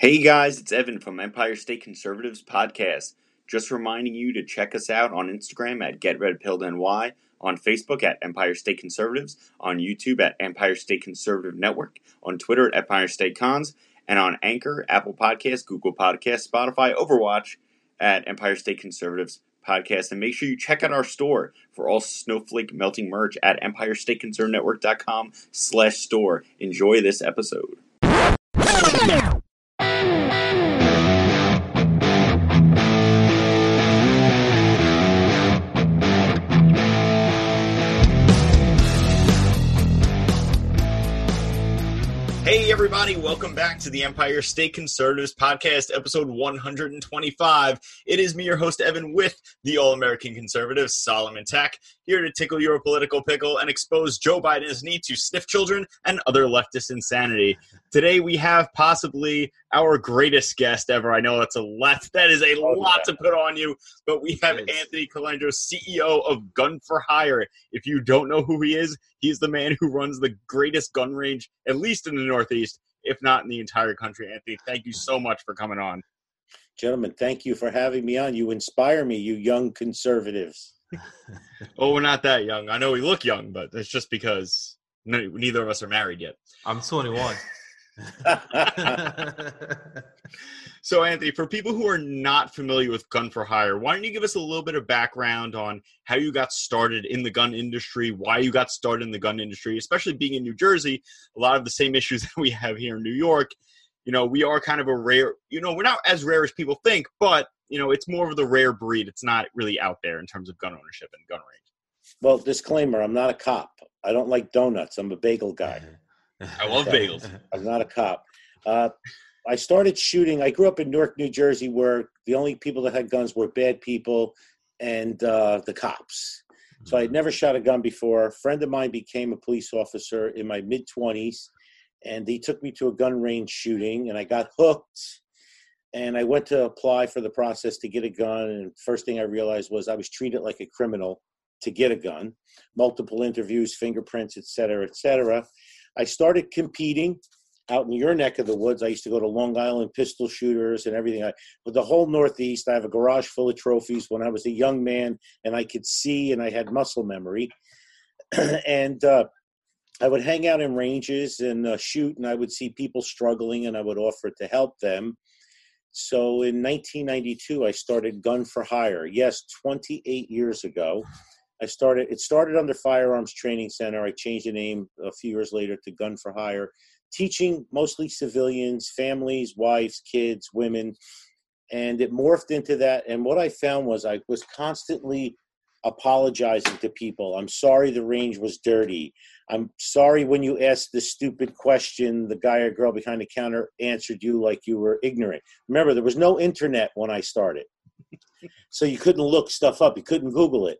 Hey guys, it's Evan from Empire State Conservatives Podcast. Just reminding you to check us out on Instagram at GetRedPilledNY, on Facebook at Empire State Conservatives, on YouTube at Empire State Conservative Network, on Twitter at Empire State Cons, and on Anchor, Apple Podcasts, Google Podcasts, Spotify, Overwatch at Empire State Conservatives Podcast. And make sure you check out our store for all snowflake melting merch at EmpireStateConservativeNetwork.com slash store. Enjoy this episode. Everybody, welcome back to the Empire State Conservatives Podcast, episode 125. It is me, your host, Evan, with the All American Conservative, Solomon Tech, here to tickle your political pickle and expose Joe Biden's need to sniff children and other leftist insanity. Today, we have possibly our greatest guest ever. I know that's a lot, that is a oh, lot to put on you, but we have Anthony Calandro, CEO of Gun for Hire. If you don't know who he is, he's the man who runs the greatest gun range, at least in the Northeast, if not in the entire country. Anthony, thank you so much for coming on. Gentlemen, thank you for having me on. You inspire me, you young conservatives. oh, we're not that young. I know we look young, but it's just because neither of us are married yet. I'm 21. so, Anthony, for people who are not familiar with Gun for Hire, why don't you give us a little bit of background on how you got started in the gun industry, why you got started in the gun industry, especially being in New Jersey, a lot of the same issues that we have here in New York. You know, we are kind of a rare, you know, we're not as rare as people think, but, you know, it's more of the rare breed. It's not really out there in terms of gun ownership and gun range. Well, disclaimer I'm not a cop. I don't like donuts. I'm a bagel guy. Mm-hmm. I love bagels. I'm not a cop. Uh, I started shooting. I grew up in Newark, New Jersey, where the only people that had guns were bad people and uh, the cops. So I had never shot a gun before. A friend of mine became a police officer in my mid 20s, and he took me to a gun range shooting, and I got hooked. And I went to apply for the process to get a gun, and first thing I realized was I was treated like a criminal to get a gun. Multiple interviews, fingerprints, et cetera, et cetera. I started competing out in your neck of the woods. I used to go to Long Island pistol shooters and everything. I, but the whole Northeast, I have a garage full of trophies when I was a young man and I could see and I had muscle memory. and uh, I would hang out in ranges and uh, shoot, and I would see people struggling and I would offer to help them. So in 1992, I started Gun for Hire. Yes, 28 years ago. I started. It started under Firearms Training Center. I changed the name a few years later to Gun for Hire, teaching mostly civilians, families, wives, kids, women, and it morphed into that. And what I found was I was constantly apologizing to people. I'm sorry the range was dirty. I'm sorry when you asked the stupid question, the guy or girl behind the counter answered you like you were ignorant. Remember, there was no internet when I started. So you couldn't look stuff up, you couldn't Google it.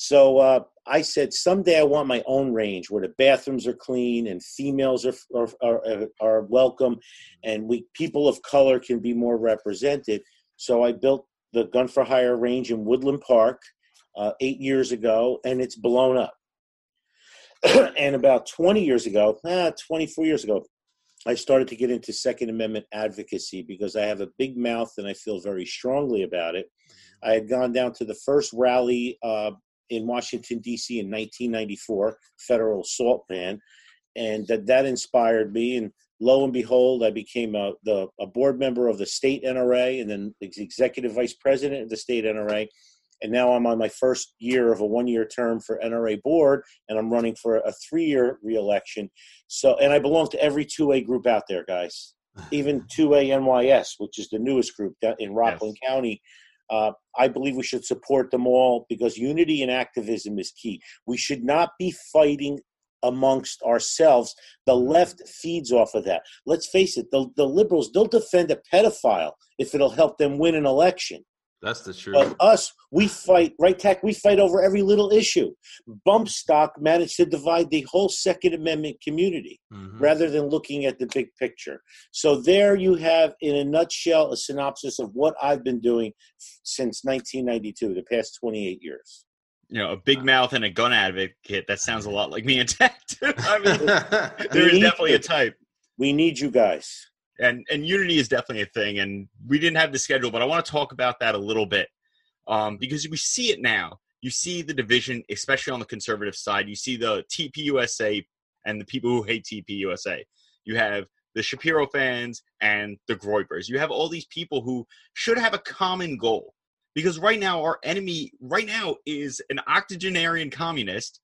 So uh, I said, someday I want my own range where the bathrooms are clean and females are, are, are, are welcome and we people of color can be more represented. So I built the Gun for Hire range in Woodland Park uh, eight years ago, and it's blown up. and about 20 years ago, ah, 24 years ago, I started to get into Second Amendment advocacy because I have a big mouth and I feel very strongly about it. I had gone down to the first rally uh, in Washington D.C. in 1994, federal assault ban, and that that inspired me. And lo and behold, I became a, the, a board member of the state NRA, and then executive vice president of the state NRA. And now I'm on my first year of a one-year term for NRA board, and I'm running for a three-year reelection. So, and I belong to every 2A group out there, guys. Even 2A NYS, which is the newest group uh, in Rockland yes. County, uh, I believe we should support them all because unity and activism is key. We should not be fighting amongst ourselves. The left feeds off of that. Let's face it, the, the liberals, they'll defend a pedophile if it'll help them win an election. That's the truth. But us, we fight, right, Tech? We fight over every little issue. Bump stock managed to divide the whole Second Amendment community mm-hmm. rather than looking at the big picture. So, there you have, in a nutshell, a synopsis of what I've been doing since 1992, the past 28 years. You know, a big mouth and a gun advocate. That sounds a lot like me and Tech, too. I mean, there is definitely a type. We need you guys. And and unity is definitely a thing. And we didn't have the schedule, but I want to talk about that a little bit um, because we see it now. You see the division, especially on the conservative side. You see the TPUSA and the people who hate TPUSA. You have the Shapiro fans and the Groypers. You have all these people who should have a common goal because right now our enemy right now is an octogenarian communist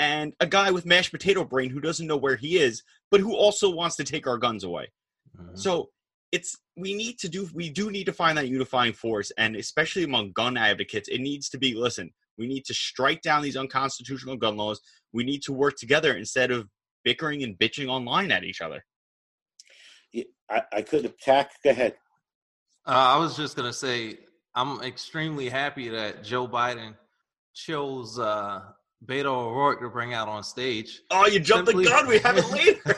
and a guy with mashed potato brain who doesn't know where he is but who also wants to take our guns away mm-hmm. so it's we need to do we do need to find that unifying force and especially among gun advocates it needs to be listen we need to strike down these unconstitutional gun laws we need to work together instead of bickering and bitching online at each other yeah, I, I could attack go ahead uh, i was just going to say I'm extremely happy that Joe Biden chose uh, Beto O'Rourke to bring out on stage. Oh, you jumped Simply... the gun. We have it later.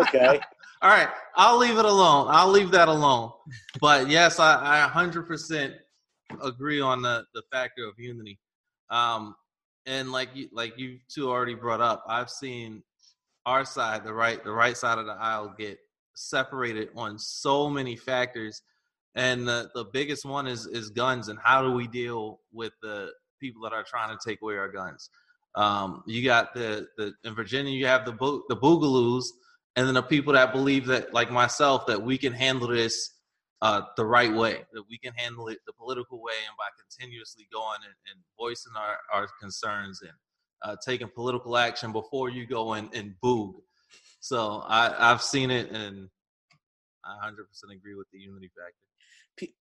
okay. All right. I'll leave it alone. I'll leave that alone. But yes, I, I 100% agree on the, the factor of unity. Um, and like you, like you two already brought up, I've seen our side, the right, the right side of the aisle, get separated on so many factors and the, the biggest one is is guns and how do we deal with the people that are trying to take away our guns um, you got the, the in virginia you have the bo- the boogaloos and then the people that believe that like myself that we can handle this uh, the right way that we can handle it the political way and by continuously going and, and voicing our, our concerns and uh, taking political action before you go and, and boog so I, i've seen it and i 100% agree with the unity factor.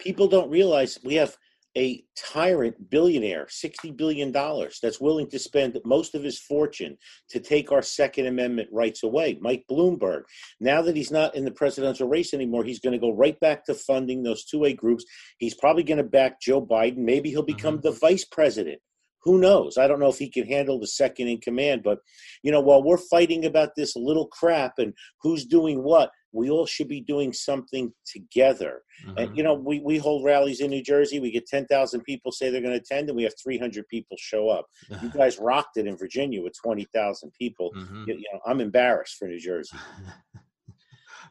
People don't realize we have a tyrant billionaire, $60 billion, that's willing to spend most of his fortune to take our Second Amendment rights away. Mike Bloomberg. Now that he's not in the presidential race anymore, he's going to go right back to funding those two A groups. He's probably going to back Joe Biden. Maybe he'll become mm-hmm. the vice president. Who knows? I don't know if he can handle the second in command, but you know, while we're fighting about this little crap and who's doing what, we all should be doing something together. Mm-hmm. And you know, we, we hold rallies in New Jersey. We get ten thousand people say they're going to attend, and we have three hundred people show up. you guys rocked it in Virginia with twenty thousand people. Mm-hmm. You, you know, I'm embarrassed for New Jersey.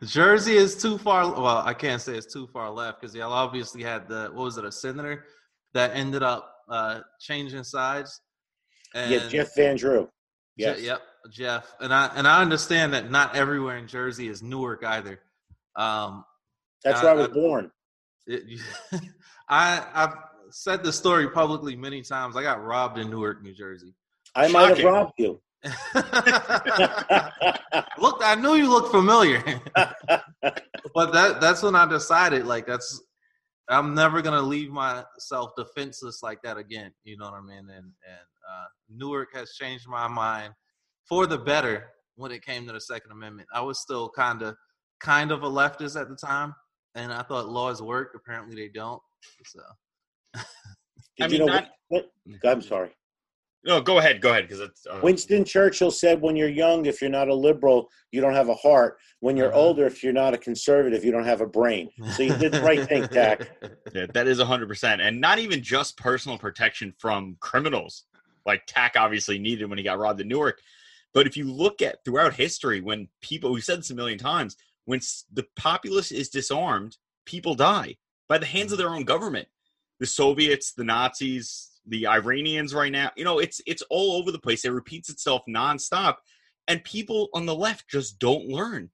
Jersey is too far. Well, I can't say it's too far left because y'all obviously had the what was it a senator that ended up uh, changing sides. And yeah, Jeff Van Drew. Yes. Je- yep, Jeff. And I and I understand that not everywhere in Jersey is Newark either. Um, That's I, where I was I, born. It, I I've said the story publicly many times. I got robbed in Newark, New Jersey. I Shocking. might have robbed you. Look, I knew you looked familiar. but that that's when I decided like that's I'm never gonna leave myself defenseless like that again. You know what I mean? And and uh, Newark has changed my mind for the better when it came to the Second Amendment. I was still kind of kind of a leftist at the time, and I thought laws work. Apparently, they don't. So. I mean, you know, not, what, I'm sorry. No, go ahead. Go ahead, because it's. Uh, Winston Churchill said, "When you're young, if you're not a liberal, you don't have a heart. When you're uh-huh. older, if you're not a conservative, you don't have a brain." So you did the right thing, Tack. Yeah, that is 100, percent and not even just personal protection from criminals, like Tack obviously needed when he got robbed in Newark. But if you look at throughout history, when people, we said this a million times, when the populace is disarmed, people die by the hands of their own government. The Soviets, the Nazis, the Iranians right now. You know, it's it's all over the place. It repeats itself nonstop, and people on the left just don't learn.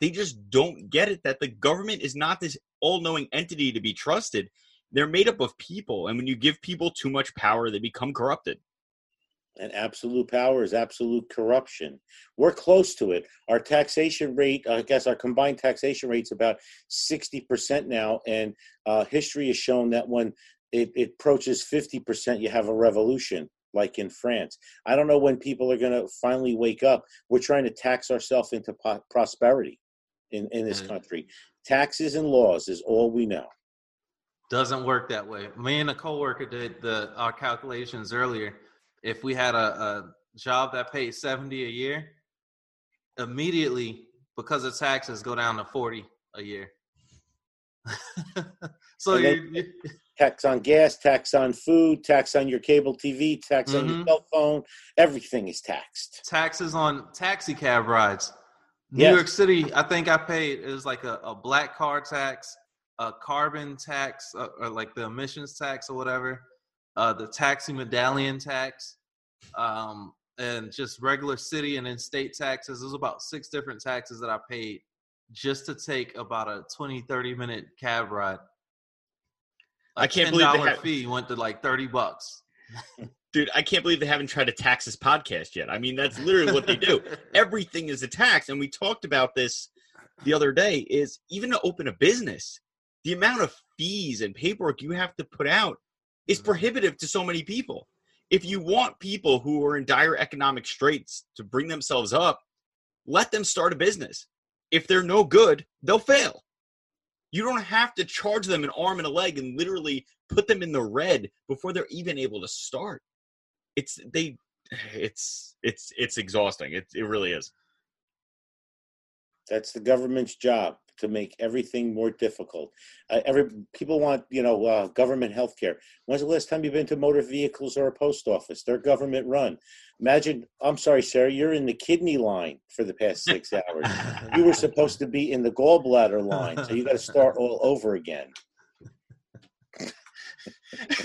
They just don't get it that the government is not this all-knowing entity to be trusted. They're made up of people, and when you give people too much power, they become corrupted. And absolute power is absolute corruption. We're close to it. Our taxation rate, I guess our combined taxation rate is about 60% now. And uh, history has shown that when it, it approaches 50%, you have a revolution like in France. I don't know when people are going to finally wake up. We're trying to tax ourselves into po- prosperity in, in this mm-hmm. country. Taxes and laws is all we know. Doesn't work that way. Me and a coworker did the our calculations earlier. If we had a, a job that paid 70 a year, immediately because of taxes go down to 40 a year. so you, you, tax on gas, tax on food, tax on your cable TV, tax mm-hmm. on your mm-hmm. cell phone. Everything is taxed. Taxes on taxi cab rides. New yes. York City, I think I paid it was like a, a black car tax, a carbon tax, uh, or like the emissions tax or whatever, uh, the taxi medallion tax, um, and just regular city and then state taxes. There's about six different taxes that I paid just to take about a 20, 30 minute cab ride. I can't believe the fee went to like 30 bucks. Dude, I can't believe they haven't tried to tax this podcast yet. I mean, that's literally what they do. Everything is a tax. And we talked about this the other day is even to open a business, the amount of fees and paperwork you have to put out is mm-hmm. prohibitive to so many people. If you want people who are in dire economic straits to bring themselves up, let them start a business. If they're no good, they'll fail. You don't have to charge them an arm and a leg and literally put them in the red before they're even able to start it's they it's it's it's exhausting. It it really is. That's the government's job to make everything more difficult. Uh, every people want you know uh, government health care. When's the last time you've been to motor vehicles or a post office? They're government run. Imagine, I'm sorry, Sarah, you're in the kidney line for the past six hours. you were supposed to be in the gallbladder line, so you got to start all over again. and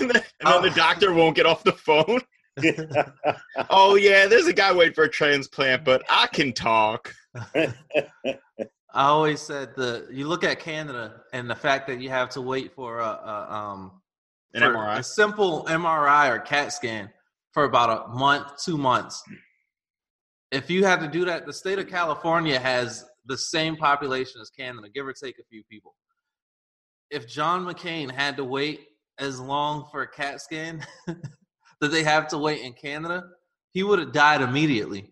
then, and then the doctor won't get off the phone. oh yeah, there's a guy waiting for a transplant, but I can talk. I always said the you look at Canada and the fact that you have to wait for a, a um an MRI, a simple MRI or CAT scan for about a month, two months. If you had to do that, the state of California has the same population as Canada, give or take a few people. If John McCain had to wait as long for a CAT scan that they have to wait in Canada, he would have died immediately.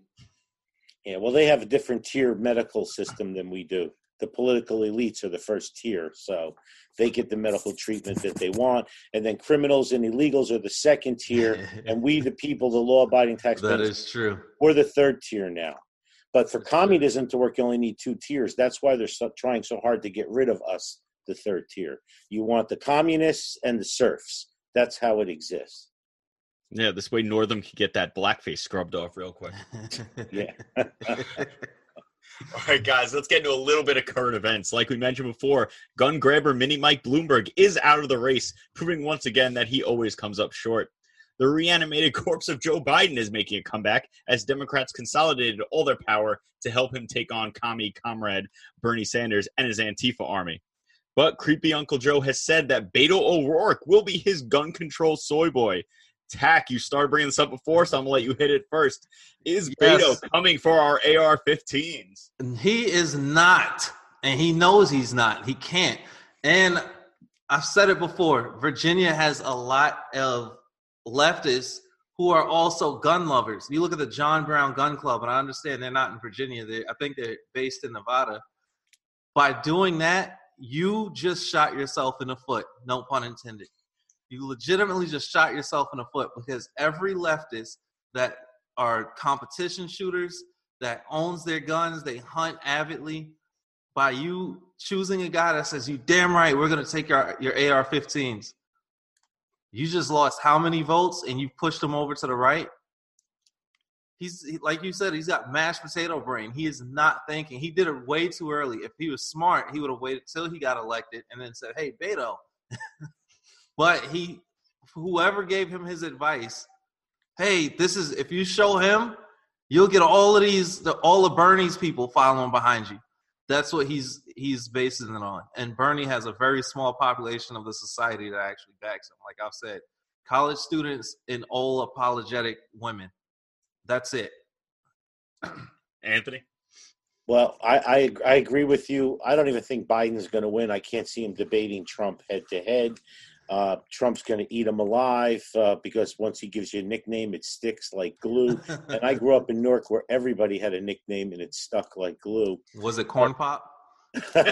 Yeah, well, they have a different tier medical system than we do. The political elites are the first tier, so they get the medical treatment that they want, and then criminals and illegals are the second tier, and we, the people, the law-abiding taxpayers, that is true. We're the third tier now. But for communism to work, you only need two tiers. That's why they're so, trying so hard to get rid of us, the third tier. You want the communists and the serfs. That's how it exists. Yeah, this way Northam can get that blackface scrubbed off real quick. yeah. All right, guys, let's get into a little bit of current events. Like we mentioned before, gun grabber Mini Mike Bloomberg is out of the race, proving once again that he always comes up short. The reanimated corpse of Joe Biden is making a comeback as Democrats consolidated all their power to help him take on commie comrade Bernie Sanders and his Antifa army. But creepy Uncle Joe has said that Beto O'Rourke will be his gun control soy boy. Tack, you started bringing this up before, so I'm gonna let you hit it first. Is yes. Beto coming for our AR-15s? He is not, and he knows he's not. He can't. And I've said it before. Virginia has a lot of leftists who are also gun lovers. You look at the John Brown Gun Club, and I understand they're not in Virginia. They, I think they're based in Nevada. By doing that, you just shot yourself in the foot. No pun intended. You legitimately just shot yourself in the foot because every leftist that are competition shooters that owns their guns, they hunt avidly. By you choosing a guy that says, "You damn right, we're gonna take your your AR-15s," you just lost how many votes, and you pushed him over to the right. He's like you said, he's got mashed potato brain. He is not thinking. He did it way too early. If he was smart, he would have waited till he got elected and then said, "Hey, Beto, But he, whoever gave him his advice, hey, this is if you show him, you'll get all of these, the, all of Bernie's people following behind you. That's what he's he's basing it on. And Bernie has a very small population of the society that actually backs him. Like I've said, college students and all apologetic women. That's it. Anthony. Well, I, I, I agree with you. I don't even think Biden's going to win. I can't see him debating Trump head to head. Uh, Trump's going to eat him alive uh, because once he gives you a nickname, it sticks like glue. and I grew up in Newark where everybody had a nickname and it stuck like glue. Was it corn pop? corn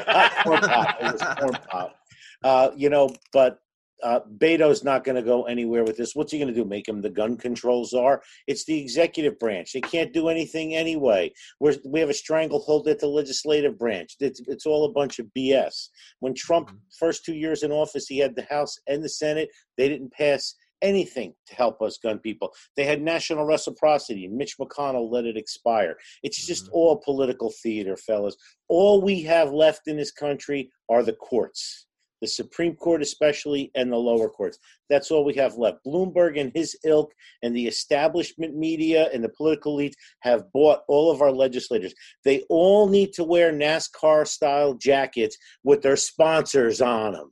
pop. It was corn pop. Uh, you know, but uh, Beto's not going to go anywhere with this. What's he going to do? Make him the gun control czar? It's the executive branch. They can't do anything anyway. We're, we have a stranglehold at the legislative branch. It's, it's all a bunch of BS. When Trump mm-hmm. first two years in office, he had the House and the Senate. They didn't pass anything to help us gun people. They had national reciprocity. Mitch McConnell let it expire. It's just Mhm. all political theater, fellas. All we have left in this country are the courts, the Supreme Court, especially, and the lower courts. That's all we have left. Bloomberg and his ilk and the establishment media and the political elite have bought all of our legislators. They all need to wear NASCAR style jackets with their sponsors on them.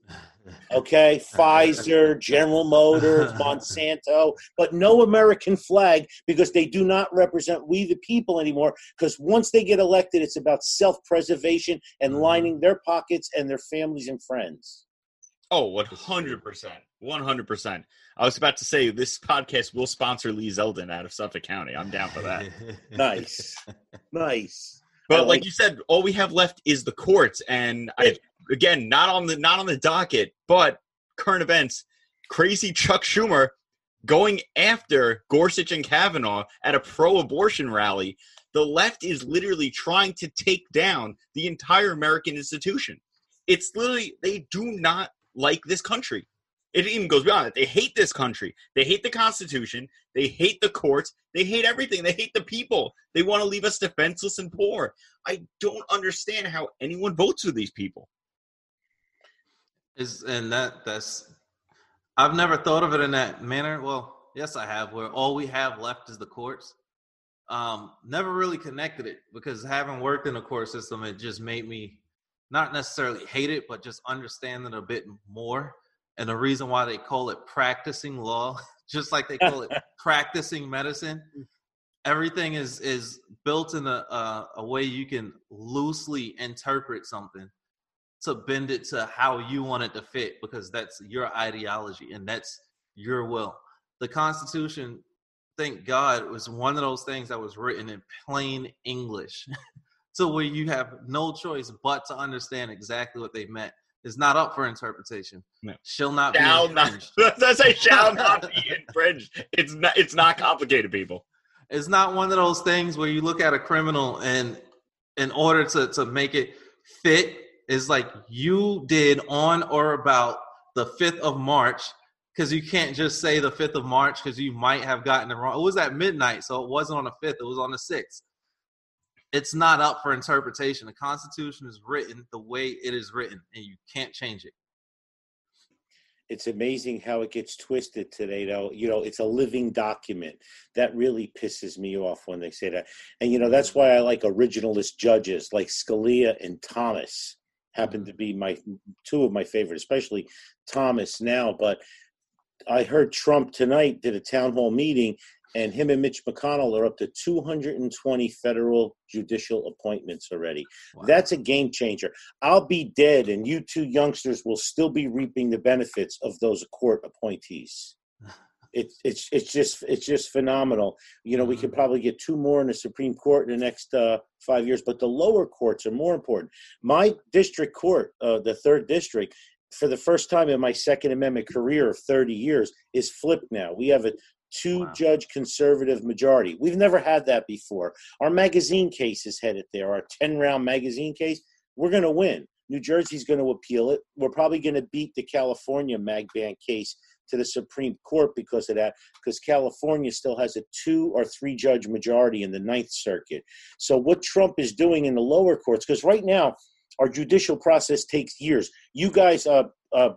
Okay, Pfizer, General Motors, Monsanto, but no American flag because they do not represent we the people anymore. Because once they get elected, it's about self preservation and Mhm. lining their pockets and their families and friends. Oh, 100%. 100%. I was about to say this podcast will sponsor Lee Zeldin out of Suffolk County. I'm down for that. Nice. Nice. But like, like- you said, all we have left is the courts, and I, again, not on the not on the docket, but current events. Crazy Chuck Schumer going after Gorsuch and Kavanaugh at a pro-abortion rally. The left is literally trying to take down the entire American institution. It's literally they do not like this country. It even goes beyond it. They hate this country. They hate the Constitution. They hate the courts. They hate everything. They hate the people. They want to leave us defenseless and poor. I don't understand how anyone votes for these people. Is and that that's I've never thought of it in that manner. Well, yes, I have. Where all we have left is the courts. Um, never really connected it because having worked in the court system, it just made me not necessarily hate it, but just understand it a bit more. And the reason why they call it practicing law, just like they call it practicing medicine, everything is is built in a, a a way you can loosely interpret something to bend it to how you want it to fit because that's your ideology and that's your will. The Constitution, thank God, was one of those things that was written in plain English. to where you have no choice but to understand exactly what they meant. It's not up for interpretation. No. Shall not Shall be not. infringed. That's I shall not be infringed. It's not. It's not complicated, people. It's not one of those things where you look at a criminal and in order to, to make it fit, is like you did on or about the 5th of March, because you can't just say the 5th of March because you might have gotten it wrong. It was at midnight, so it wasn't on the 5th, it was on the 6th. It's not up for interpretation. The Constitution is written the way it is written, and you can't change it. It's amazing how it gets twisted today, though. You know, it's a living document. That really pisses me off when they say that. And, you know, that's why I like originalist judges like Scalia and Thomas, happen to be my two of my favorite, especially Thomas now. But I heard Trump tonight did a town hall meeting, and him and Mitch McConnell are up to 220 federal judicial appointments already. Wow. That's a game changer. I'll be dead, and you two youngsters will still be reaping the benefits of those court appointees. It's it's it's just it's just phenomenal. You know, we could probably get two more in the Supreme Court in the next uh, five years, but the lower courts are more important. My district court, uh, the third district, for the first time in my Second Amendment career of 30 years, is flipped now. We have a two Wow. judge conservative majority. We've never had that before. Our magazine case is headed there. Our 10 round magazine case, we're going to win. New Jersey's going to appeal it. We're probably going to beat the California mag ban case to the Supreme Court because of that, because California still has a two or three judge majority in the Ninth Circuit. So, what Trump is doing in the lower courts, because right now, our judicial process takes years. You guys, uh, uh,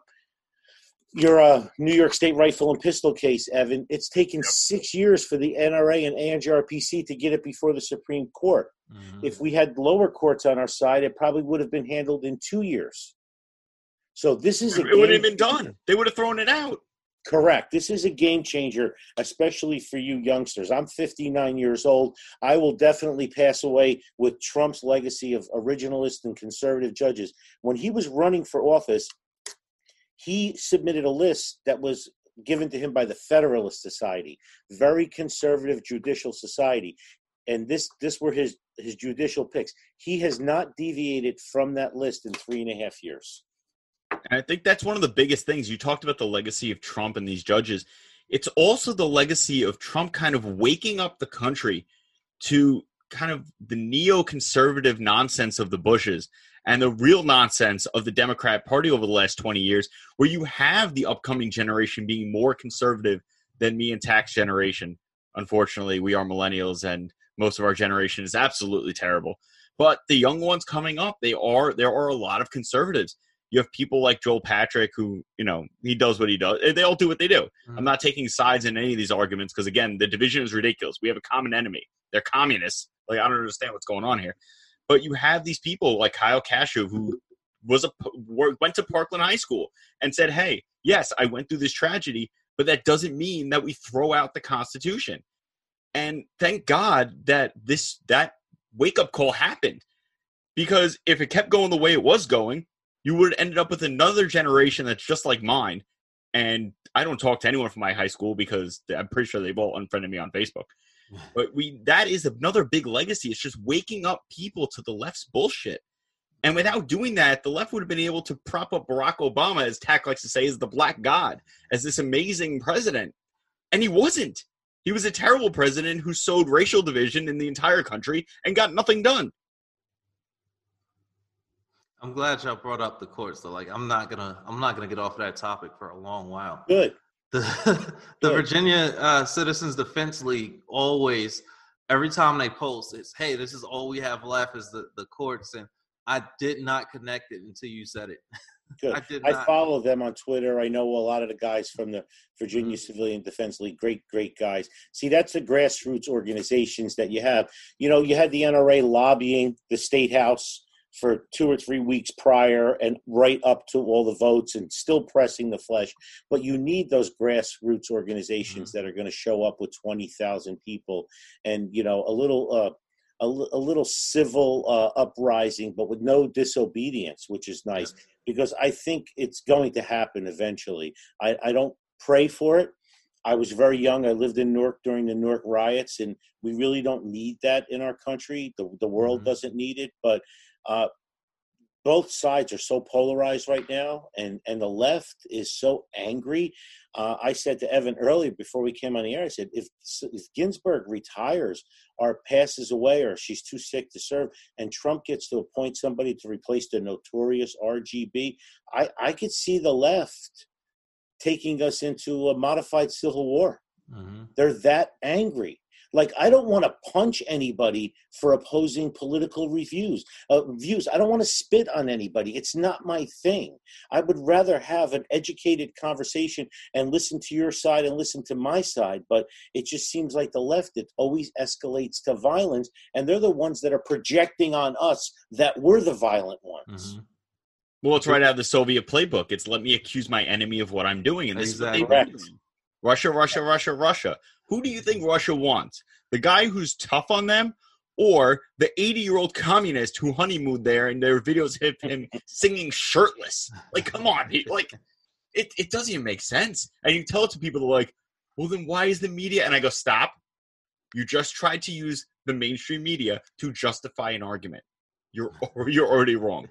your uh, New York State rifle and pistol case, Evan, it's taken six years for the NRA and ANGRPC to get it before the Supreme Court. Mhm. If we had lower courts on our side, it probably would have been handled in two years. So this is a It would have been done. They would have thrown it out. Correct. This is a game changer, especially for you youngsters. I'm 59 years old. I will definitely pass away with Trump's legacy of originalist and conservative judges. When he was running for office, he submitted a list that was given to him by the Federalist Society, very conservative judicial society. And this this were his his judicial picks. He has not deviated from that list in three and a half years. And I think that's one of the biggest things. You talked about the legacy of Trump and these judges. It's also the legacy of Trump kind of waking up the country to kind of the neoconservative nonsense of the Bushes and the real nonsense of the Democrat Party over the last 20 years, where you have the upcoming generation being more conservative than me and tax generation. Unfortunately, we are millennials, and most of our generation is absolutely terrible. But the young ones coming up, they are there are a lot of conservatives. You have people like Joel Patrick, who you know he does what he does. They all do what they do. Mm-hmm. I'm not taking sides in any of these arguments because again, the division is ridiculous. We have a common enemy. They're communists. Like I don't understand what's going on here. But you have these people like Kyle Kashuv who was a went to Parkland High School and said, "Hey, yes, I went through this tragedy, but that doesn't mean that we throw out the Constitution." And thank God that this that wake up call happened, because if it kept going the way it was going, you would have ended up with another generation that's just like mine. And I don't talk to anyone from my high school because I'm pretty sure they've all unfriended me on Facebook. But we that is another big legacy. It's just waking up people to the left's bullshit. And without doing that, the left would have been able to prop up Barack Obama, as Tack likes to say, as the black god, as this amazing president. And he wasn't. He was a terrible president who sowed racial division in the entire country and got nothing done. I'm glad y'all brought up the courts though. Like I'm not gonna I'm not gonna get off that topic for a long while. Good. The the Virginia uh, Citizens Defense League always, every time they post, it's hey, this is all we have left is the the courts, and I did not connect it until you said it. Good. I, did. I, follow them on Twitter. I know a lot of the guys from the Virginia mm-hmm. Civilian Defense League. Great, great guys. See, that's the grassroots organizations that you have. You know, you had the NRA lobbying the state house for two or three weeks prior and right up to all the votes and still pressing the flesh. But you need those grassroots organizations mm-hmm. that are going to show up with 20,000 people and, you know, a little. Uh, a, a, little civil uh, uprising, but with no disobedience, which is nice because I think it's going to happen eventually. I, I don't pray for it. I was very young. I lived in Newark during the Newark riots, and we really don't need that in our country. The, the world mm-hmm. doesn't need it, but uh, both sides are so polarized right now, and and the left is so angry. Uh, I said to Evan earlier before we came on the air, I said if, if Ginsburg retires or passes away or she's too sick to serve, and Trump gets to appoint somebody to replace the notorious RGB, I I could see the left taking us into a modified civil war. Mm-hmm. They're that angry. Like I don't want to punch anybody for opposing political reviews. Uh, views. I don't want to spit on anybody. It's not my thing. I would rather have an educated conversation and listen to your side and listen to my side. But it just seems like the left it always escalates to violence, and they're the ones that are projecting on us that we're the violent ones. Mm-hmm. Well, it's right out of the Soviet playbook. It's let me accuse my enemy of what I'm doing, and this exactly. is what they Russia, Russia, Russia, Russia. Who do you think Russia wants? The guy who's tough on them or the 80 year old communist who honeymooned there and their videos hit him singing shirtless? Like, come on. Like, it, it doesn't even make sense. And you tell it to people, they're like, well, then why is the media? And I go, stop. You just tried to use the mainstream media to justify an argument. You're you're already wrong.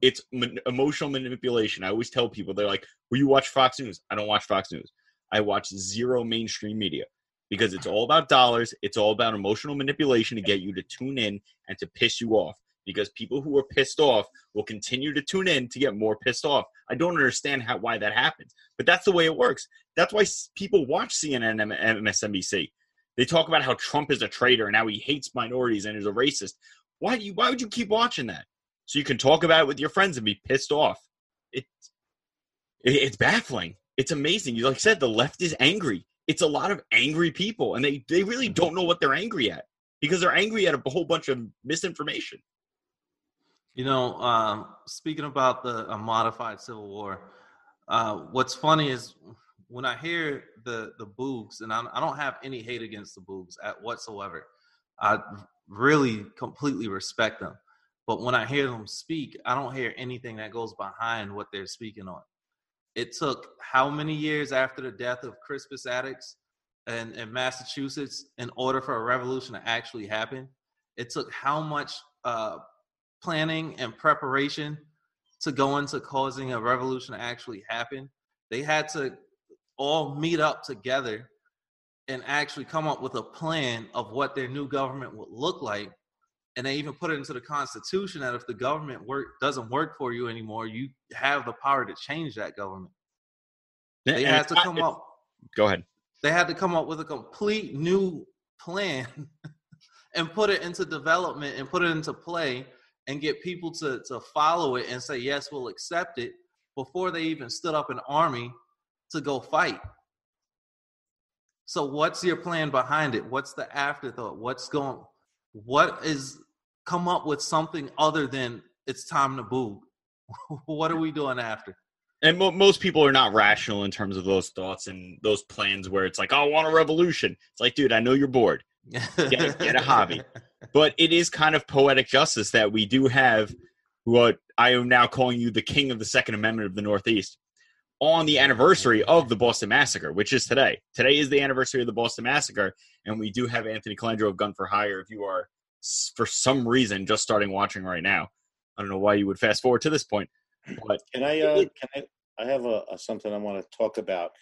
It's man- emotional manipulation. I always tell people they're like, "Will you watch Fox News?" I don't watch Fox News. I watch zero mainstream media because it's all about dollars. It's all about emotional manipulation to get you to tune in and to piss you off. Because people who are pissed off will continue to tune in to get more pissed off. I don't understand how why that happens, but that's the way it works. That's why people watch CNN and MSNBC. They talk about how Trump is a traitor and how he hates minorities and is a racist. Why do you? Why would you keep watching that? So you can talk about it with your friends and be pissed off. It, it it's baffling it's amazing. You like I said, the left is angry. It's a lot of angry people, and they they really mm-hmm. don't know what they're angry at because they're angry at a whole bunch of misinformation. You know, um, speaking about the modified civil war, uh, what's funny is when I hear the the Boogs, and I, I don't have any hate against the Boogs at whatsoever. I really completely respect them, but when I hear them speak, I don't hear anything that goes behind what they're speaking on it took how many years after the death of Crispus Attucks in, in Massachusetts in order for a revolution to actually happen? It took how much uh, planning and preparation to go into causing a revolution to actually happen? They had to all meet up together and actually come up with a plan of what their new government would look like and they even put it into the Constitution that if the government work doesn't work for you anymore, you have the power to change that government. They And had to come up. Go ahead. They had to come up with a complete new plan and put it into development and put it into play and get people to to follow it and say yes, we'll accept it before they even stood up an army to go fight. So what's your plan behind it? What's the afterthought? What's going what is come up with something other than it's time to boo. what are we doing after? And mo- most people are not rational in terms of those thoughts and those plans where it's like, oh, I want a revolution. It's like, dude, I know you're bored. Get- get a hobby. but it is kind of poetic justice that we do have what I am now calling you the king of the Second Amendment of the Northeast on the anniversary of the Boston Massacre, which is today. Today is the anniversary of the Boston Massacre, and we do have Anthony Calandro of Gun for Hire. If you are, for some reason, just starting watching right now, I don't know why you would fast forward to this point, but Can I? Uh, can I? I have a, a something I want to talk about.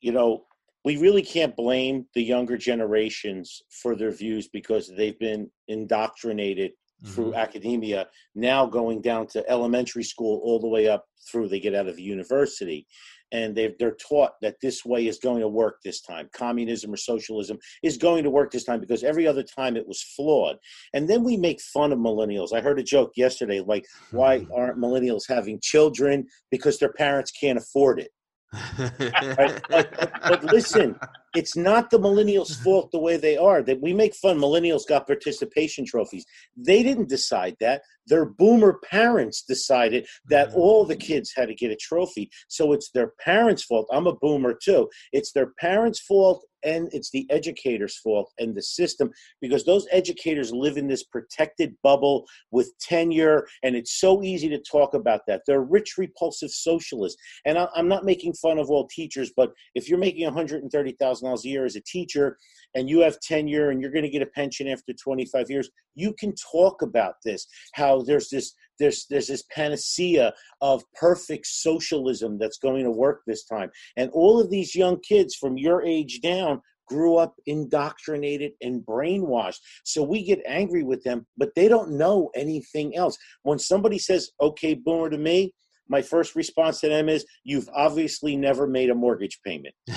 You know, we really can't blame the younger generations for their views because they've been indoctrinated through mm-hmm. academia. Now going down to elementary school, all the way up through they get out of the university, and they they're taught that this way is going to work this time. Communism or socialism is going to work this time because every other time it was flawed. And then we make fun of millennials. I heard a joke yesterday, like why aren't millennials having children because their parents can't afford it right? but, but, but listen it's not the millennials mm-hmm. fault the way they are. That we make fun millennials got participation trophies. They didn't decide that. Their boomer parents decided that mm-hmm. all the kids had to get a trophy. So it's their parents fault. I'm a boomer too. It's their parents fault and it's the educators fault and the system because those educators live in this protected bubble with tenure and it's so easy to talk about that. They're rich repulsive socialists. And I'm not making fun of all teachers, but if you're making $130,000 a year as a teacher and you have tenure and you're going to get a pension after 25 years, you can talk about this. How there's this there's there's this panacea of perfect socialism that's going to work this time, and all of these young kids from your age down grew up indoctrinated and brainwashed. So we get angry with them, but they don't know anything else. When somebody says, okay, boomer to me, my first response to them is, you've obviously never made a mortgage payment.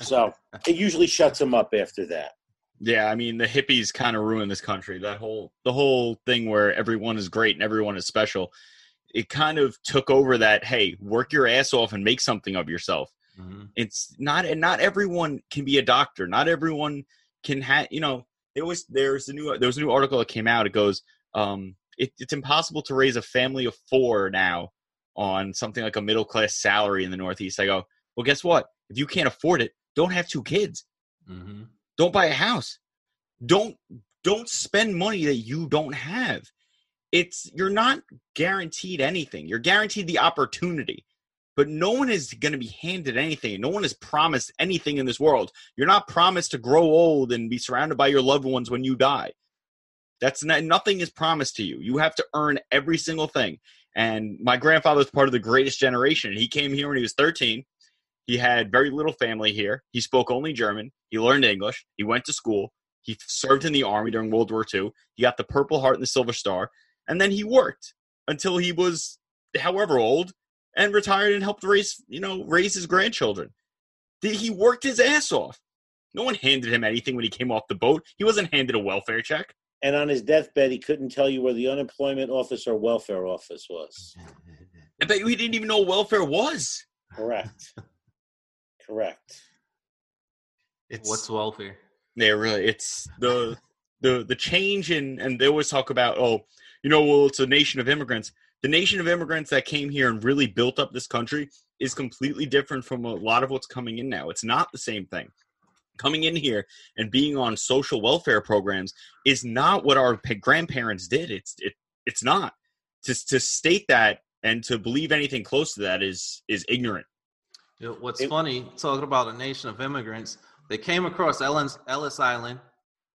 So it usually shuts them up after that. Yeah, I mean the hippies kind of ruined this country. That whole the whole thing where everyone is great and everyone is special. It kind of took over that. Hey, work your ass off and make something of yourself. Mhm. It's not, and not everyone can be a doctor. Not everyone can have. You know, It was there's a new there was a new article that came out. It goes, um, it, it's impossible to raise a family of four now on something like a middle class salary in the Northeast. I go, well, guess what? If you can't afford it, don't have two kids. Mhm. don't buy a house. Don't don't spend money that you don't have. It's you're not guaranteed anything. You're guaranteed the opportunity. But no one is going to be handed anything. No one is promised anything in this world. You're not promised to grow old and be surrounded by your loved ones when you die that's not, nothing is promised to you you have to earn every single thing and my grandfather's part of the greatest generation he came here when he was 13 he had very little family here. He spoke only German. He learned English. He went to school. He served in the army during World War II. He got the Purple Heart and the Silver Star. And then he worked until he was however old and retired and helped raise, you know, raise his grandchildren. He worked his ass off. No one handed him anything when he came off the boat. He wasn't handed a welfare check. And on his deathbed, he couldn't tell you where the unemployment office or welfare office was. I bet you he didn't even know what welfare was. Correct. Correct. It's What's welfare? Yeah, really. It's the the the change in and they always talk about oh, you know, well, it's a nation of immigrants. The nation of immigrants that came here and really built up this country is completely different from a lot of what's coming in now. It's not the same thing. Coming in here and being on social welfare programs is not what our grandparents did. It's it it's not. To to state that and to believe anything close to that is is ignorant. You know, what's It- funny, talking about a nation of immigrants, they came across Ellis, Ellis Island,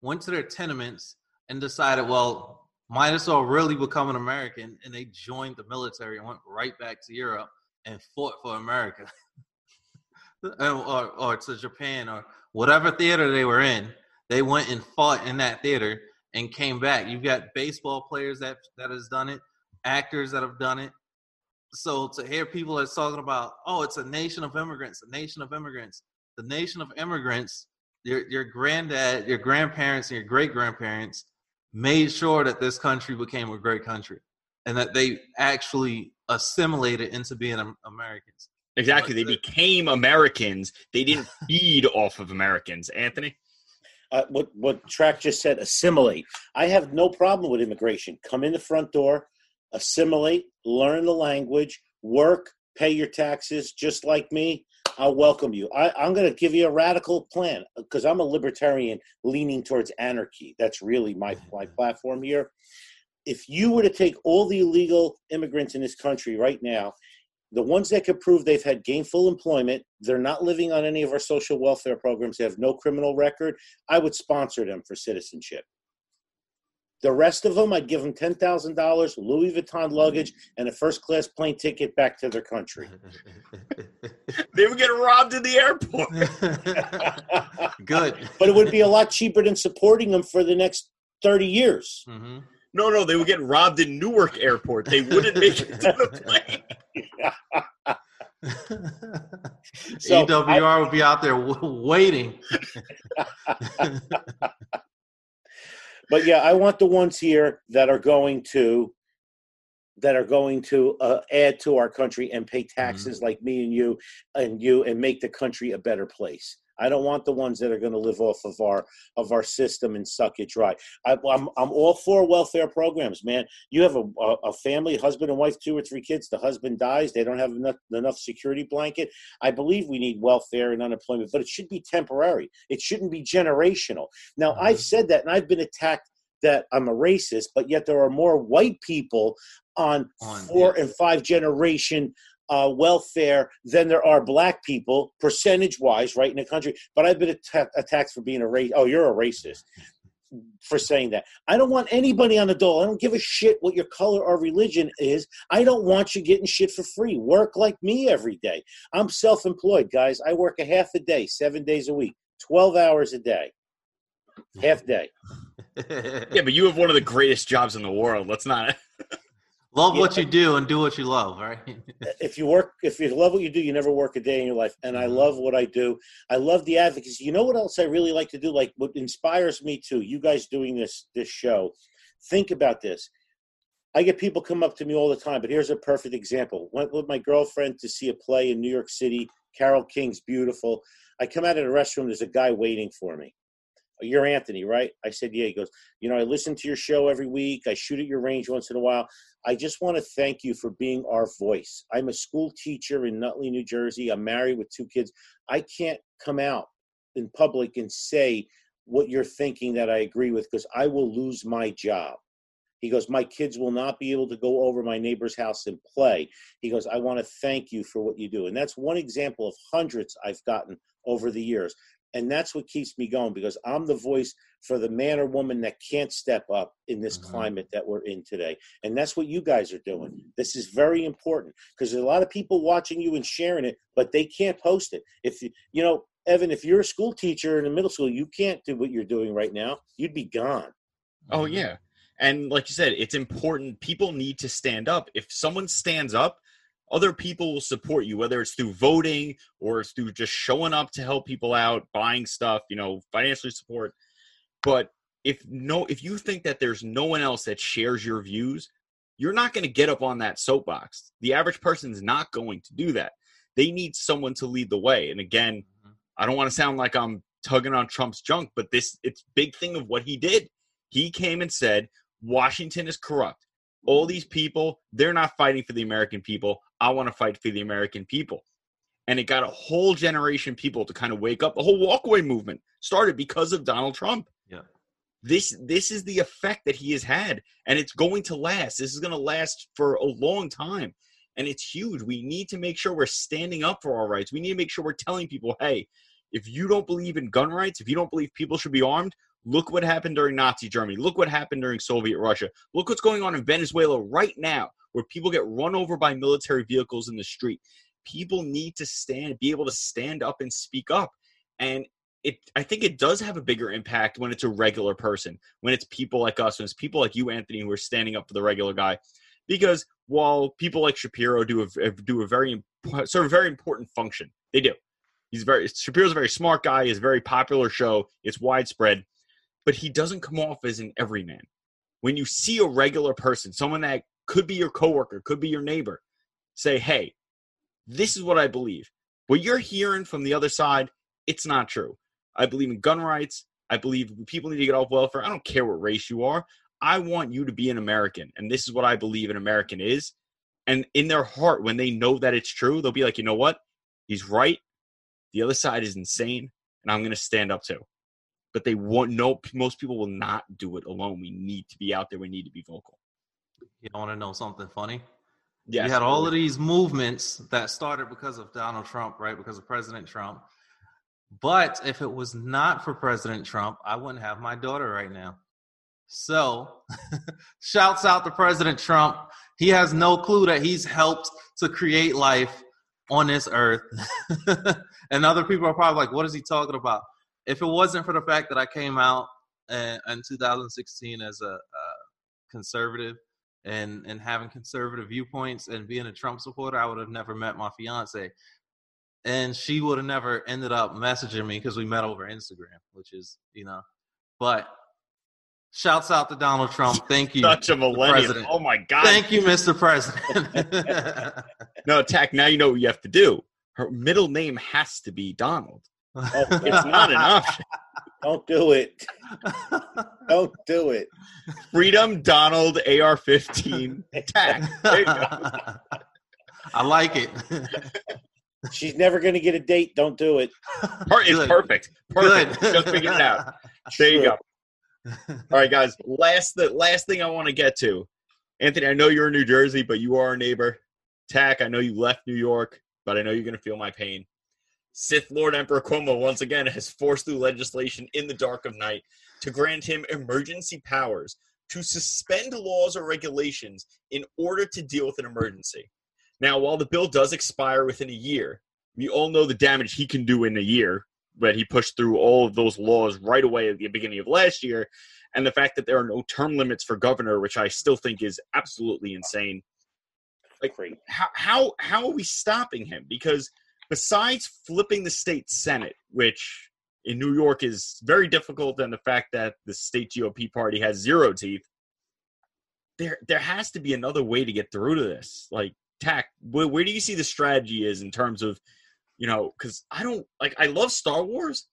went to their tenements, and decided, well, might as well really become an American. And they joined the military and went right back to Europe and fought for America. And- or, or to Japan or whatever theater they were in. They went and fought in that theater and came back. You've got baseball players that that has done it, actors that have done it. So to hear people that's talking about, oh, it's a nation of immigrants, a nation of immigrants, the nation of immigrants, your your granddad, your grandparents, and your great grandparents made sure that this country became a great country, and that they actually assimilated into being Americans. Exactly, they became Americans. They didn't feed off of Americans. Anthony? Uh, what what Tack just said assimilate. I have no problem with immigration. Come in the front door assimilate learn the language work pay your taxes just like me. I'll welcome you. I, i'm going to give you a radical plan because i'm a libertarian leaning towards anarchy. That's really my, my platform here. If you were to take all the illegal immigrants in this country right now the ones that could prove they've had gainful employment, they're not living on any of our social welfare programs, they have no criminal record, I would sponsor them for citizenship. The rest of them, I'd give them $10,000, Louis Vuitton luggage, and a first class plane ticket back to their country. they would get robbed in the airport. Good. But it would be a lot cheaper than supporting them for the next 30 years. Mm-hmm. No, no, they would get robbed in Newark Airport. They wouldn't make it to the plane. so EWR I, would be out there w- waiting. but yeah, I want the ones here that are going to that are going to uh, add to our country and pay mm-hmm. taxes mm-hmm. like me and you and you and make the country a better place. I don't want the ones that are going to live off of our of our system and suck it dry. I, am I'm, I'm all for welfare programs, man. You have a, a family, husband and wife, two or three kids. The husband dies, they don't have enough enough security blanket. I believe we need welfare and unemployment, but it should be temporary. It shouldn't be generational. Now mm-hmm. I've said that, and I've been attacked that I'm a racist, but yet there are more white people on, on four yes. and five generation uh, welfare than there are black people, percentage wise, right in the country. But I've been atta- attacked for being a race. Oh, you're a racist for saying that. I don't want anybody on the dole. I don't give a shit what your color or religion is. I don't want you getting shit for free. Work like me every day. I'm self employed, guys. I work a half a day, seven days a week, 12 hours a day, half day. yeah, but you have one of the greatest jobs in the world. Let's not. Love yeah. what you do and do what you love, right? if you work, if you love what you do, you never work a day in your life. And I mm-hmm. love what I do. I love the advocacy. You know what else I really like to do? Like what inspires me too. You guys doing this this show. Think about this. I get people come up to me all the time, but here's a perfect example. Went with my girlfriend to see a play in New York City. Carole King's beautiful. I come out of the restroom. There's a guy waiting for me you're Anthony, right? I said, yeah. He goes, you know, I listen to your show every week. I shoot at your range once in a while. I just want to thank you for being our voice. I'm a school teacher in Nutley, New Jersey. I'm married with two kids. I can't come out in public and say what you're thinking that I agree with because I will lose my job. He goes, My kids will not be able to go over my neighbor's house and play. He goes, I want to thank you for what you do. And that's one example of hundreds I've gotten over the years. And that's what keeps me going because I'm the voice for the man or woman that can't step up in this mm-hmm. climate that we're in today. And that's what you guys are doing. This is very important because there's a lot of people watching you and sharing it, but they can't post it. If you, you know, Evan, if you're a school teacher in a middle school, you can't do what you're doing right now. You'd be gone. Oh, yeah. And like you said, it's important. People need to stand up. If someone stands up, other people will support you, whether it's through voting or it's through just showing up to help people out, buying stuff, you know, financially support. But if no, if you think that there's no one else that shares your views, you're not going to get up on that soapbox. The average person's not going to do that. They need someone to lead the way. And again, mm-hmm. I don't want to sound like I'm tugging on Trump's junk, but this it's big thing of what he did. He came and said Washington is corrupt all these people, they're not fighting for the American people. I want to fight for the American people. And it got a whole generation of people to kind of wake up. The whole walkaway movement started because of Donald Trump. Yeah. This this is the effect that he has had, and it's going to last. This is going to last for a long time. And it's huge. We need to make sure we're standing up for our rights. We need to make sure we're telling people, hey, if you don't believe in gun rights, if you don't believe people should be armed, Look what happened during Nazi Germany. Look what happened during Soviet Russia. Look what's going on in Venezuela right now, where people get run over by military vehicles in the street. People need to stand, be able to stand up and speak up. And it I think it does have a bigger impact when it's a regular person, when it's people like us, when it's people like you, Anthony, who are standing up for the regular guy. Because while people like Shapiro do a do a very sort of very important function, they do. He's very Shapiro's a very smart guy. He's a very popular show. It's widespread, but he doesn't come off as an everyman. When you see a regular person, someone that could be your coworker, could be your neighbor, say, "Hey, this is what I believe." What you're hearing from the other side, it's not true. I believe in gun rights. I believe people need to get off welfare. I don't care what race you are. I want you to be an American, and this is what I believe an American is. And in their heart, when they know that it's true, they'll be like, you know what? He's right. The other side is insane, and I'm going to stand up to. But they won't. No, most people will not do it alone. We need to be out there. We need to be vocal. You want to know something funny? Yes. You had all of these movements that started because of Donald Trump, right? Because of President Trump. But if it was not for President Trump, I wouldn't have my daughter right now. So, shouts out to President Trump. He has no clue that he's helped to create life on this earth. and other people are probably like, what is he talking about? If it wasn't for the fact that I came out in, in 2016 as a, a conservative and, and having conservative viewpoints and being a Trump supporter, I would have never met my fiance. And she would have never ended up messaging me because we met over Instagram, which is, you know, but Shouts out to Donald Trump. Thank you. Such a millennial. Oh my God. Thank you, Mr. President. no, Tack, now you know what you have to do. Her middle name has to be Donald. Oh, it's not an option. Don't do it. Don't do it. Freedom Donald AR 15 Tack. I like it. She's never going to get a date. Don't do it. It's perfect. Perfect. Good. Just figured it out. There you go. All right, guys. Last the last thing I want to get to, Anthony. I know you're in New Jersey, but you are a neighbor. Tack. I know you left New York, but I know you're going to feel my pain. Sith Lord Emperor Cuomo once again has forced through legislation in the dark of night to grant him emergency powers to suspend laws or regulations in order to deal with an emergency. Now, while the bill does expire within a year, we all know the damage he can do in a year but he pushed through all of those laws right away at the beginning of last year. And the fact that there are no term limits for governor, which I still think is absolutely insane. Like, how how how are we stopping him? Because besides flipping the state senate, which in New York is very difficult, and the fact that the state GOP party has zero teeth, there there has to be another way to get through to this. Like, tack, where, where do you see the strategy is in terms of you know, because I don't like I love Star Wars,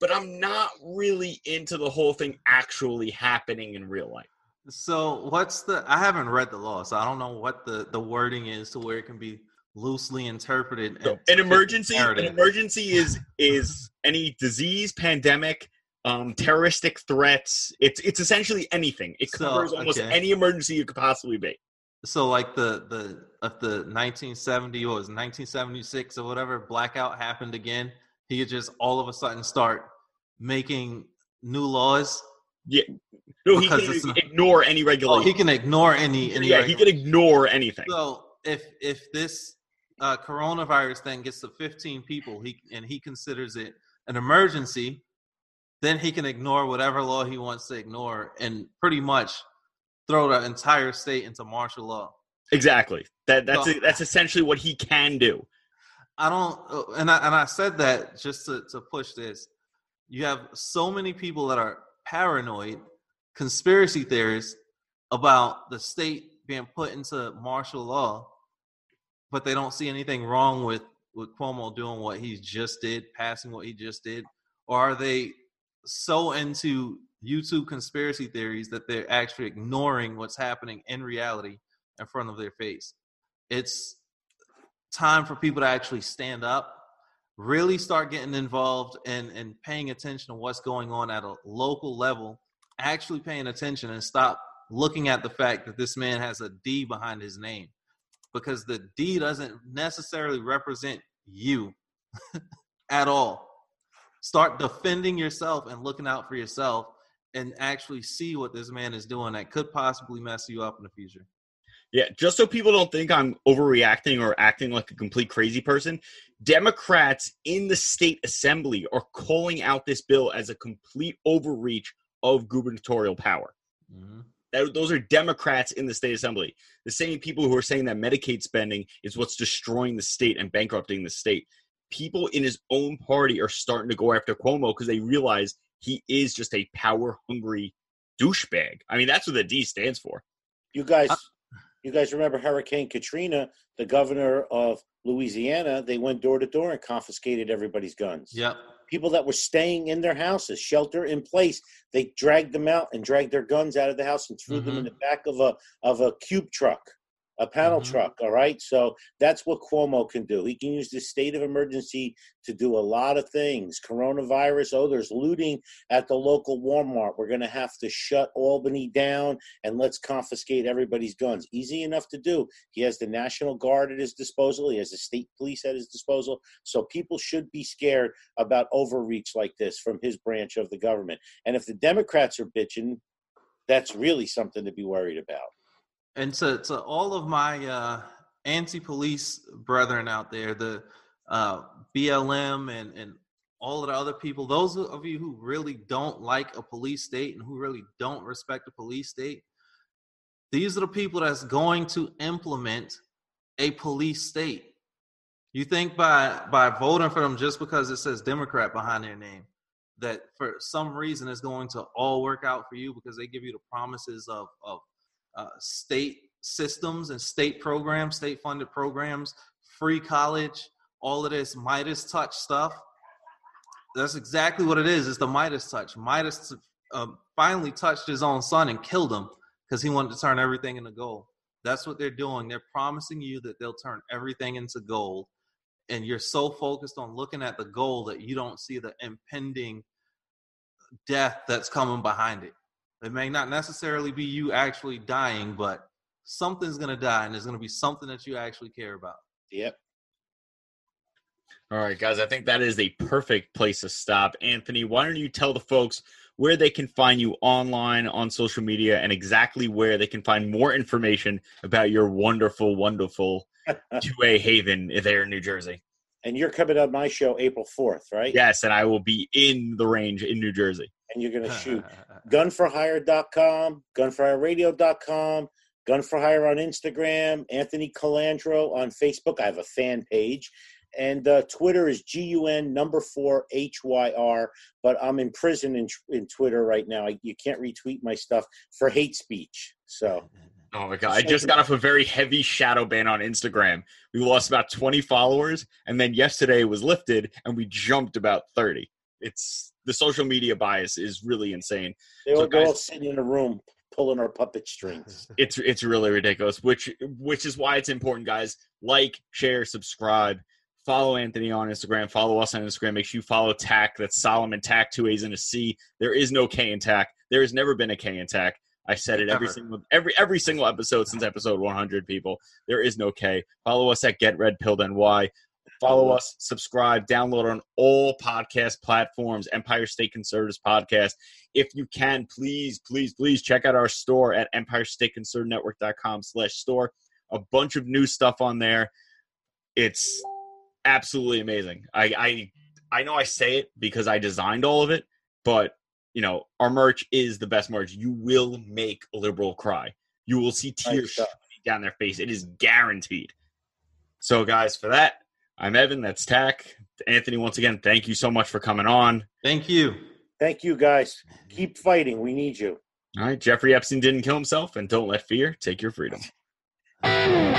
but I'm not really into the whole thing actually happening in real life. So what's the I haven't read the law, so I don't know what the the wording is to where it can be loosely interpreted. So an emergency an emergency is is any disease, pandemic, um, terroristic threats. It's it's essentially anything. It covers so, almost any emergency you could possibly be. So like the the of the 1970 or was 1976 or whatever blackout happened again he could just all of a sudden start making new laws? Yeah. No he can ignore any regulation oh, he can ignore any, any yeah he can ignore anything. So if if this uh, coronavirus thing gets to 15 people he and he considers it an emergency then he can ignore whatever law he wants to ignore and pretty much throw the entire state into martial law. Exactly. That that's so, that's essentially what he can do. I don't, uh, and I and I said that just to to push this. You have so many people that are paranoid, conspiracy theorists about the state being put into martial law, but they don't see anything wrong with with Cuomo doing what he just did, passing what he just did, or are they so into YouTube conspiracy theories that they're actually ignoring what's happening in reality in front of their face. It's time for people to actually stand up, really start getting involved and, and paying attention to what's going on at a local level, actually paying attention and stop looking at the fact that this man has a D behind his name because the D doesn't necessarily represent you at all. Start defending yourself and looking out for yourself and actually see what this man is doing that could possibly mess you up in the future. Yeah, just so people don't think I'm overreacting or acting like a complete crazy person, Democrats in the state assembly are calling out this bill as a complete overreach of gubernatorial power. Mm-hmm. That, those are Democrats in the state assembly. The same people who are saying that Medicaid spending is what's destroying the state and bankrupting the state. People in his own party are starting to go after Cuomo because they realize he is just a power hungry douchebag. I mean, that's what the D stands for. You guys, uh, you guys remember Hurricane Katrina? The governor of Louisiana, they went door to door and confiscated everybody's guns. Yep. People that were staying in their houses, shelter in place, they dragged them out and dragged their guns out of the house and threw mm-hmm. them in the back of a of a cube truck a panel mm-hmm. truck. All right. So that's what Cuomo can do. He can use the state of emergency to do a lot of things. Coronavirus. Oh, there's looting at the local Walmart. We're going to have to shut Albany down and let's confiscate everybody's guns. Easy enough to do. He has the National Guard at his disposal, he has the state police at his disposal. So people should be scared about overreach like this from his branch of the government. And if the Democrats are bitching, that's really something to be worried about and to to all of my uh, anti-police brethren out there, the uh, BLM and and all of the other people, those of you who really don't like a police state and who really don't respect a police state, these are the people that's going to implement a police state. You think by by voting for them just because it says Democrat behind their name, that for some reason it's going to all work out for you because they give you the promises of of uh, state systems and state programs, state funded programs, free college, all of this Midas touch stuff. That's exactly what it is. It's the Midas touch. Midas uh, finally touched his own son and killed him because he wanted to turn everything into gold. That's what they're doing. They're promising you that they'll turn everything into gold. And you're so focused on looking at the goal that you don't see the impending death that's coming behind it. It may not necessarily be you actually dying, but something's going to die and there's going to be something that you actually care about. Yep. All right, guys, I think that is a perfect place to stop. Anthony, why don't you tell the folks where they can find you online on social media and exactly where they can find more information about your wonderful, wonderful 2A Haven there in New Jersey? And you're coming on my show April 4th, right? Yes, and I will be in the range in New Jersey. And you're going to shoot gunforhire.com, gunforhireradio.com, Gun for Hire on Instagram, Anthony Colandro on Facebook. I have a fan page. And uh, Twitter is GUN number four HYR. But I'm in prison in, in Twitter right now. I, you can't retweet my stuff for hate speech. So. Oh my god! I just got off a very heavy shadow ban on Instagram. We lost about 20 followers, and then yesterday was lifted, and we jumped about 30. It's the social media bias is really insane. They all, so guys, all sitting in a room pulling our puppet strings. It's it's really ridiculous. Which which is why it's important, guys. Like, share, subscribe. Follow Anthony on Instagram. Follow us on Instagram. Make sure you follow Tack. That's Solomon Tack, two A's and a C. There is no K in Tack. There has never been a K in Tack. I said it every single every every single episode since episode 100. People, there is no K. Follow us at Get Red Pilled NY. Follow us, subscribe, download on all podcast platforms, Empire State Conservatives Podcast. If you can, please, please, please check out our store at empirestateconservative.network.com slash store. A bunch of new stuff on there. It's absolutely amazing. I, I I know I say it because I designed all of it, but you know, our merch is the best merch. You will make a liberal cry. You will see tears down their face. It is guaranteed. So, guys, for that, I'm Evan. That's Tack. Anthony, once again, thank you so much for coming on. Thank you. Thank you, guys. Keep fighting. We need you. All right. Jeffrey Epstein didn't kill himself, and don't let fear take your freedom.